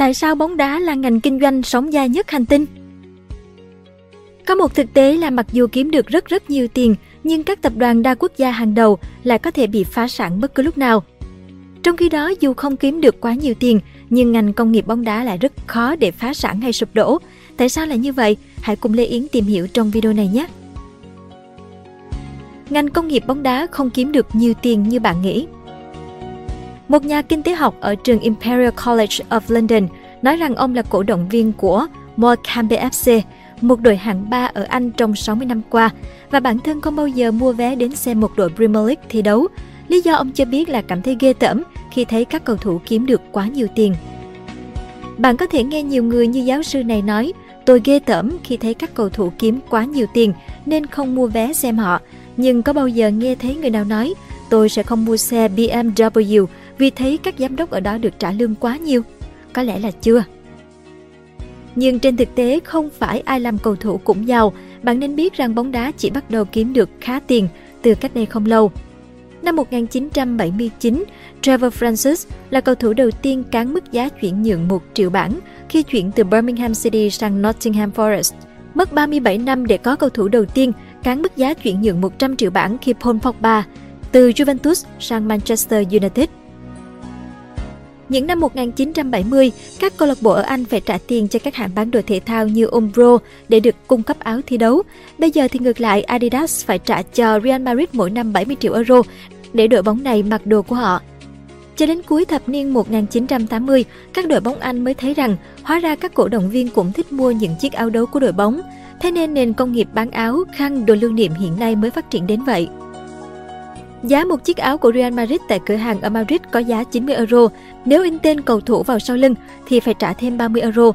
Tại sao bóng đá là ngành kinh doanh sống dài nhất hành tinh? Có một thực tế là mặc dù kiếm được rất rất nhiều tiền, nhưng các tập đoàn đa quốc gia hàng đầu lại có thể bị phá sản bất cứ lúc nào. Trong khi đó, dù không kiếm được quá nhiều tiền, nhưng ngành công nghiệp bóng đá lại rất khó để phá sản hay sụp đổ. Tại sao lại như vậy? Hãy cùng Lê Yến tìm hiểu trong video này nhé! Ngành công nghiệp bóng đá không kiếm được nhiều tiền như bạn nghĩ. Một nhà kinh tế học ở trường Imperial College of London nói rằng ông là cổ động viên của Morecambe FC, một đội hạng 3 ở Anh trong 60 năm qua và bản thân không bao giờ mua vé đến xem một đội Premier League thi đấu. Lý do ông cho biết là cảm thấy ghê tởm khi thấy các cầu thủ kiếm được quá nhiều tiền. Bạn có thể nghe nhiều người như giáo sư này nói, tôi ghê tởm khi thấy các cầu thủ kiếm quá nhiều tiền nên không mua vé xem họ. Nhưng có bao giờ nghe thấy người nào nói, tôi sẽ không mua xe BMW vì thấy các giám đốc ở đó được trả lương quá nhiều? Có lẽ là chưa. Nhưng trên thực tế không phải ai làm cầu thủ cũng giàu, bạn nên biết rằng bóng đá chỉ bắt đầu kiếm được khá tiền từ cách đây không lâu. Năm 1979, Trevor Francis là cầu thủ đầu tiên cán mức giá chuyển nhượng 1 triệu bảng khi chuyển từ Birmingham City sang Nottingham Forest. Mất 37 năm để có cầu thủ đầu tiên cán mức giá chuyển nhượng 100 triệu bảng khi Paul Pogba từ Juventus sang Manchester United. Những năm 1970, các câu lạc bộ ở Anh phải trả tiền cho các hãng bán đồ thể thao như Umbro để được cung cấp áo thi đấu. Bây giờ thì ngược lại, Adidas phải trả cho Real Madrid mỗi năm 70 triệu euro để đội bóng này mặc đồ của họ. Cho đến cuối thập niên 1980, các đội bóng Anh mới thấy rằng hóa ra các cổ động viên cũng thích mua những chiếc áo đấu của đội bóng. Thế nên nền công nghiệp bán áo, khăn, đồ lưu niệm hiện nay mới phát triển đến vậy. Giá một chiếc áo của Real Madrid tại cửa hàng ở Madrid có giá 90 euro. Nếu in tên cầu thủ vào sau lưng thì phải trả thêm 30 euro.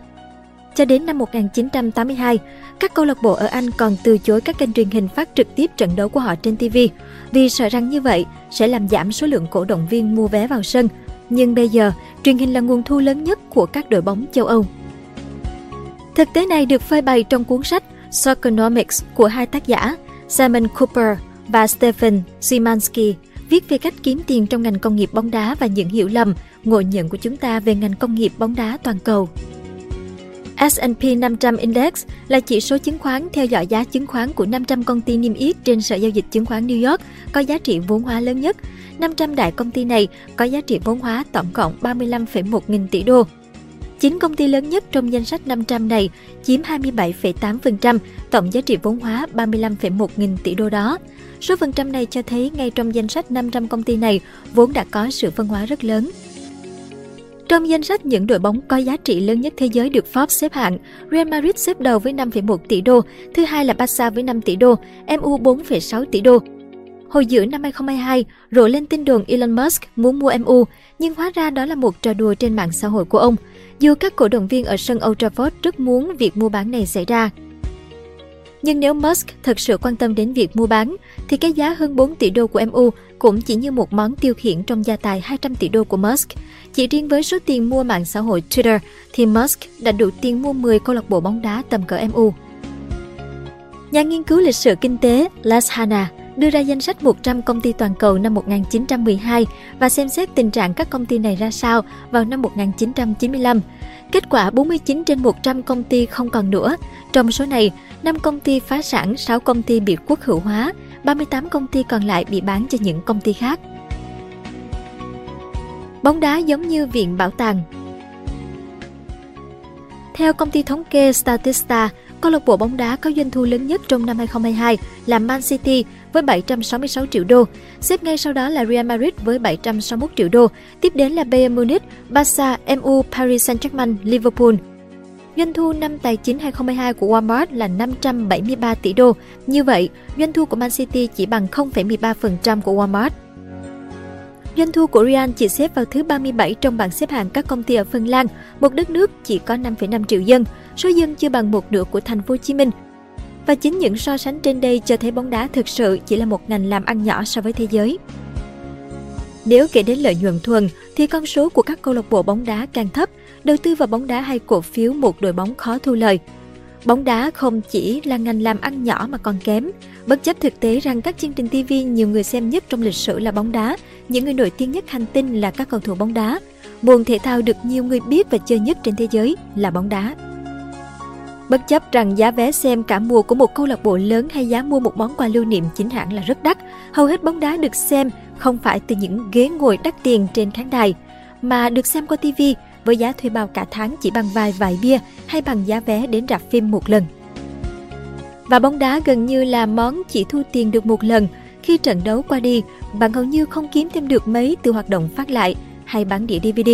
Cho đến năm 1982, các câu lạc bộ ở Anh còn từ chối các kênh truyền hình phát trực tiếp trận đấu của họ trên TV vì sợ rằng như vậy sẽ làm giảm số lượng cổ động viên mua vé vào sân. Nhưng bây giờ, truyền hình là nguồn thu lớn nhất của các đội bóng châu Âu. Thực tế này được phơi bày trong cuốn sách Soccernomics của hai tác giả Simon Cooper và Stephen Szymanski viết về cách kiếm tiền trong ngành công nghiệp bóng đá và những hiểu lầm, ngộ nhận của chúng ta về ngành công nghiệp bóng đá toàn cầu. S&P 500 Index là chỉ số chứng khoán theo dõi giá chứng khoán của 500 công ty niêm yết trên Sở Giao dịch Chứng khoán New York có giá trị vốn hóa lớn nhất. 500 đại công ty này có giá trị vốn hóa tổng cộng 35,1 nghìn tỷ đô. 9 công ty lớn nhất trong danh sách 500 này chiếm 27,8% tổng giá trị vốn hóa 35,1 nghìn tỷ đô đó. Số phần trăm này cho thấy ngay trong danh sách 500 công ty này vốn đã có sự phân hóa rất lớn. Trong danh sách những đội bóng có giá trị lớn nhất thế giới được Forbes xếp hạng, Real Madrid xếp đầu với 5,1 tỷ đô, thứ hai là Barca với 5 tỷ đô, MU 4,6 tỷ đô. Hồi giữa năm 2022, rộ lên tin đồn Elon Musk muốn mua MU, nhưng hóa ra đó là một trò đùa trên mạng xã hội của ông. Dù các cổ động viên ở sân Old Trafford rất muốn việc mua bán này xảy ra, nhưng nếu Musk thật sự quan tâm đến việc mua bán, thì cái giá hơn 4 tỷ đô của MU cũng chỉ như một món tiêu khiển trong gia tài 200 tỷ đô của Musk. Chỉ riêng với số tiền mua mạng xã hội Twitter, thì Musk đã đủ tiền mua 10 câu lạc bộ bóng đá tầm cỡ MU. Nhà nghiên cứu lịch sử kinh tế Les Hanna đưa ra danh sách 100 công ty toàn cầu năm 1912 và xem xét tình trạng các công ty này ra sao vào năm 1995. Kết quả 49 trên 100 công ty không còn nữa. Trong số này, 5 công ty phá sản, 6 công ty bị quốc hữu hóa, 38 công ty còn lại bị bán cho những công ty khác. Bóng đá giống như viện bảo tàng. Theo công ty thống kê Statista, câu lạc bộ bóng đá có doanh thu lớn nhất trong năm 2022 là Man City với 766 triệu đô, xếp ngay sau đó là Real Madrid với 761 triệu đô, tiếp đến là Bayern Munich, Barca, MU, Paris Saint-Germain, Liverpool. Doanh thu năm tài chính 2022 của Walmart là 573 tỷ đô. Như vậy, doanh thu của Man City chỉ bằng 0,13% của Walmart. Doanh thu của Real chỉ xếp vào thứ 37 trong bảng xếp hạng các công ty ở Phần Lan, một đất nước chỉ có 5,5 triệu dân, số dân chưa bằng một nửa của thành phố Hồ Chí Minh. Và chính những so sánh trên đây cho thấy bóng đá thực sự chỉ là một ngành làm ăn nhỏ so với thế giới. Nếu kể đến lợi nhuận thuần, thì con số của các câu lạc bộ bóng đá càng thấp, đầu tư vào bóng đá hay cổ phiếu một đội bóng khó thu lời. Bóng đá không chỉ là ngành làm ăn nhỏ mà còn kém, bất chấp thực tế rằng các chương trình TV nhiều người xem nhất trong lịch sử là bóng đá, những người nổi tiếng nhất hành tinh là các cầu thủ bóng đá. môn thể thao được nhiều người biết và chơi nhất trên thế giới là bóng đá. Bất chấp rằng giá vé xem cả mùa của một câu lạc bộ lớn hay giá mua một món quà lưu niệm chính hãng là rất đắt, hầu hết bóng đá được xem không phải từ những ghế ngồi đắt tiền trên khán đài, mà được xem qua TV với giá thuê bao cả tháng chỉ bằng vài vài bia hay bằng giá vé đến rạp phim một lần. Và bóng đá gần như là món chỉ thu tiền được một lần. Khi trận đấu qua đi, bạn hầu như không kiếm thêm được mấy từ hoạt động phát lại hay bán đĩa DVD.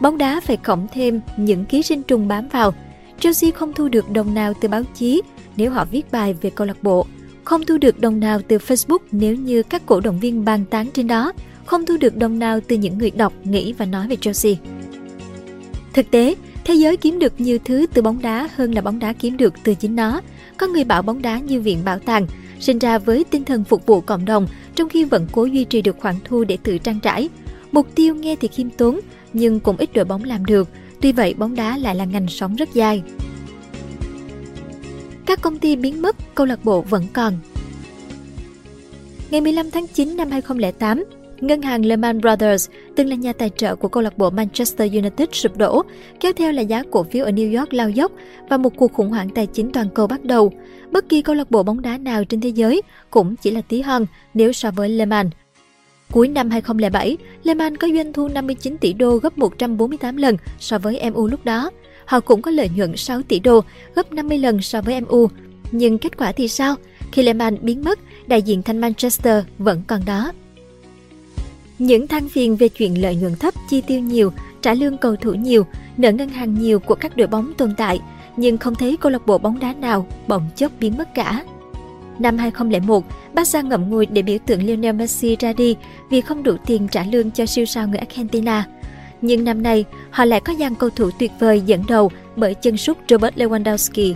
Bóng đá phải cộng thêm những ký sinh trùng bám vào. Chelsea không thu được đồng nào từ báo chí nếu họ viết bài về câu lạc bộ, không thu được đồng nào từ Facebook nếu như các cổ động viên bàn tán trên đó, không thu được đồng nào từ những người đọc nghĩ và nói về Chelsea. Thực tế, thế giới kiếm được nhiều thứ từ bóng đá hơn là bóng đá kiếm được từ chính nó. Có người bảo bóng đá như viện bảo tàng, sinh ra với tinh thần phục vụ cộng đồng, trong khi vẫn cố duy trì được khoản thu để tự trang trải. Mục tiêu nghe thì khiêm tốn, nhưng cũng ít đội bóng làm được. Tuy vậy, bóng đá lại là ngành sống rất dài. Các công ty biến mất, câu lạc bộ vẫn còn. Ngày 15 tháng 9 năm 2008, Ngân hàng Lehman Brothers, từng là nhà tài trợ của câu lạc bộ Manchester United sụp đổ, kéo theo là giá cổ phiếu ở New York lao dốc và một cuộc khủng hoảng tài chính toàn cầu bắt đầu. Bất kỳ câu lạc bộ bóng đá nào trên thế giới cũng chỉ là tí hon nếu so với Lehman. Cuối năm 2007, Lehman có doanh thu 59 tỷ đô gấp 148 lần so với MU lúc đó. Họ cũng có lợi nhuận 6 tỷ đô, gấp 50 lần so với MU. Nhưng kết quả thì sao? Khi Lehman biến mất, đại diện thanh Manchester vẫn còn đó. Những than phiền về chuyện lợi nhuận thấp, chi tiêu nhiều, trả lương cầu thủ nhiều, nợ ngân hàng nhiều của các đội bóng tồn tại, nhưng không thấy câu lạc bộ bóng đá nào bỗng chốc biến mất cả. Năm 2001, Barca ngậm ngùi để biểu tượng Lionel Messi ra đi vì không đủ tiền trả lương cho siêu sao người Argentina. Nhưng năm nay, họ lại có dàn cầu thủ tuyệt vời dẫn đầu bởi chân sút Robert Lewandowski.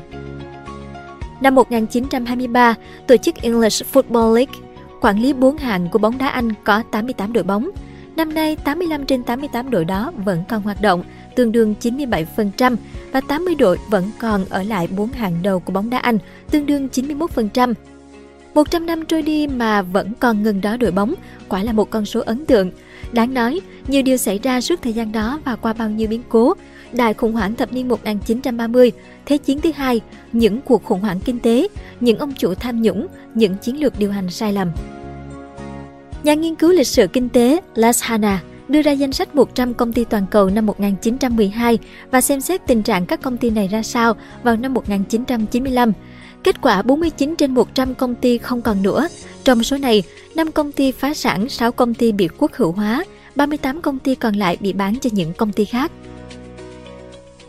Năm 1923, tổ chức English Football League Quản lý 4 hạng của bóng đá Anh có 88 đội bóng. Năm nay, 85 trên 88 đội đó vẫn còn hoạt động, tương đương 97% và 80 đội vẫn còn ở lại 4 hạng đầu của bóng đá Anh, tương đương 91%. 100 năm trôi đi mà vẫn còn ngừng đó đội bóng, quả là một con số ấn tượng. Đáng nói, nhiều điều xảy ra suốt thời gian đó và qua bao nhiêu biến cố. Đại khủng hoảng thập niên 1930, Thế chiến thứ hai, những cuộc khủng hoảng kinh tế, những ông chủ tham nhũng, những chiến lược điều hành sai lầm. Nhà nghiên cứu lịch sử kinh tế Las Hanna đưa ra danh sách 100 công ty toàn cầu năm 1912 và xem xét tình trạng các công ty này ra sao vào năm 1995. Kết quả 49 trên 100 công ty không còn nữa. Trong số này, 5 công ty phá sản, 6 công ty bị quốc hữu hóa, 38 công ty còn lại bị bán cho những công ty khác.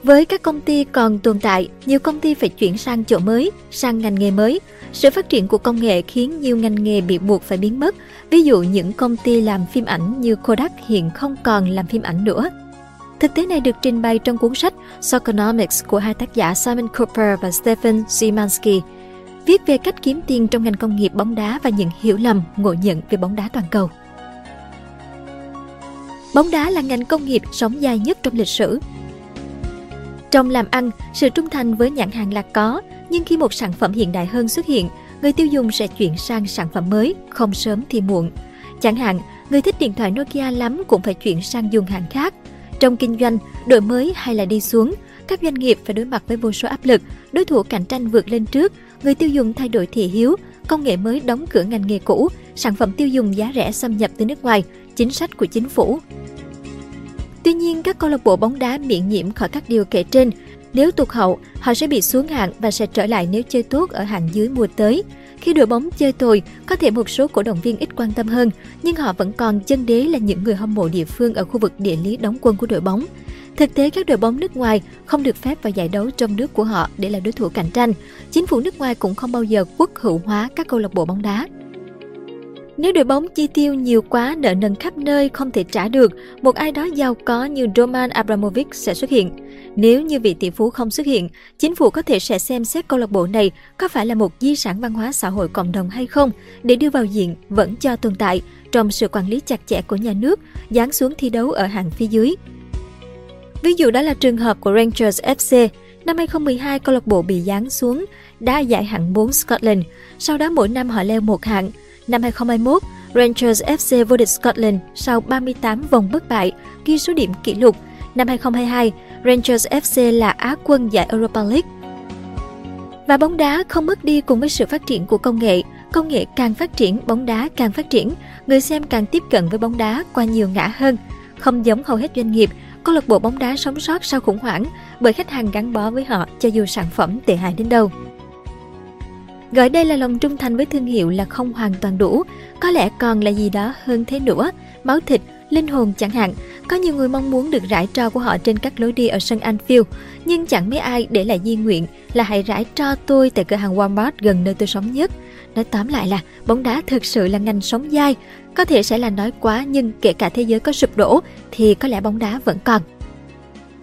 Với các công ty còn tồn tại, nhiều công ty phải chuyển sang chỗ mới, sang ngành nghề mới. Sự phát triển của công nghệ khiến nhiều ngành nghề bị buộc phải biến mất. Ví dụ những công ty làm phim ảnh như Kodak hiện không còn làm phim ảnh nữa. Thực tế này được trình bày trong cuốn sách Soconomics của hai tác giả Simon Cooper và Stephen Szymanski, viết về cách kiếm tiền trong ngành công nghiệp bóng đá và những hiểu lầm, ngộ nhận về bóng đá toàn cầu. Bóng đá là ngành công nghiệp sống dài nhất trong lịch sử. Trong làm ăn, sự trung thành với nhãn hàng là có, nhưng khi một sản phẩm hiện đại hơn xuất hiện, người tiêu dùng sẽ chuyển sang sản phẩm mới, không sớm thì muộn. Chẳng hạn, người thích điện thoại Nokia lắm cũng phải chuyển sang dùng hàng khác. Trong kinh doanh, đổi mới hay là đi xuống, các doanh nghiệp phải đối mặt với vô số áp lực, đối thủ cạnh tranh vượt lên trước, người tiêu dùng thay đổi thị hiếu, công nghệ mới đóng cửa ngành nghề cũ, sản phẩm tiêu dùng giá rẻ xâm nhập từ nước ngoài, chính sách của chính phủ. Tuy nhiên, các câu lạc bộ bóng đá miễn nhiễm khỏi các điều kể trên. Nếu tụt hậu, họ sẽ bị xuống hạng và sẽ trở lại nếu chơi tốt ở hạng dưới mùa tới. Khi đội bóng chơi tồi, có thể một số cổ động viên ít quan tâm hơn, nhưng họ vẫn còn chân đế là những người hâm mộ địa phương ở khu vực địa lý đóng quân của đội bóng. Thực tế, các đội bóng nước ngoài không được phép vào giải đấu trong nước của họ để là đối thủ cạnh tranh. Chính phủ nước ngoài cũng không bao giờ quốc hữu hóa các câu lạc bộ bóng đá. Nếu đội bóng chi tiêu nhiều quá nợ nần khắp nơi không thể trả được, một ai đó giàu có như Roman Abramovich sẽ xuất hiện. Nếu như vị tỷ phú không xuất hiện, chính phủ có thể sẽ xem xét câu lạc bộ này có phải là một di sản văn hóa xã hội cộng đồng hay không để đưa vào diện vẫn cho tồn tại trong sự quản lý chặt chẽ của nhà nước, giáng xuống thi đấu ở hạng phía dưới. Ví dụ đó là trường hợp của Rangers FC. Năm 2012, câu lạc bộ bị giáng xuống đá giải hạng 4 Scotland. Sau đó mỗi năm họ leo một hạng. Năm 2021, Rangers FC vô địch Scotland sau 38 vòng bất bại, ghi số điểm kỷ lục. Năm 2022, Rangers FC là Á quân giải Europa League. Và bóng đá không mất đi cùng với sự phát triển của công nghệ. Công nghệ càng phát triển, bóng đá càng phát triển, người xem càng tiếp cận với bóng đá qua nhiều ngã hơn. Không giống hầu hết doanh nghiệp, câu lạc bộ bóng đá sống sót sau khủng hoảng bởi khách hàng gắn bó với họ cho dù sản phẩm tệ hại đến đâu. Gọi đây là lòng trung thành với thương hiệu là không hoàn toàn đủ, có lẽ còn là gì đó hơn thế nữa, máu thịt, linh hồn chẳng hạn. Có nhiều người mong muốn được rải tro của họ trên các lối đi ở sân Anfield, nhưng chẳng mấy ai để lại di nguyện là hãy rải tro tôi tại cửa hàng Walmart gần nơi tôi sống nhất. Nói tóm lại là bóng đá thực sự là ngành sống dai, có thể sẽ là nói quá nhưng kể cả thế giới có sụp đổ thì có lẽ bóng đá vẫn còn.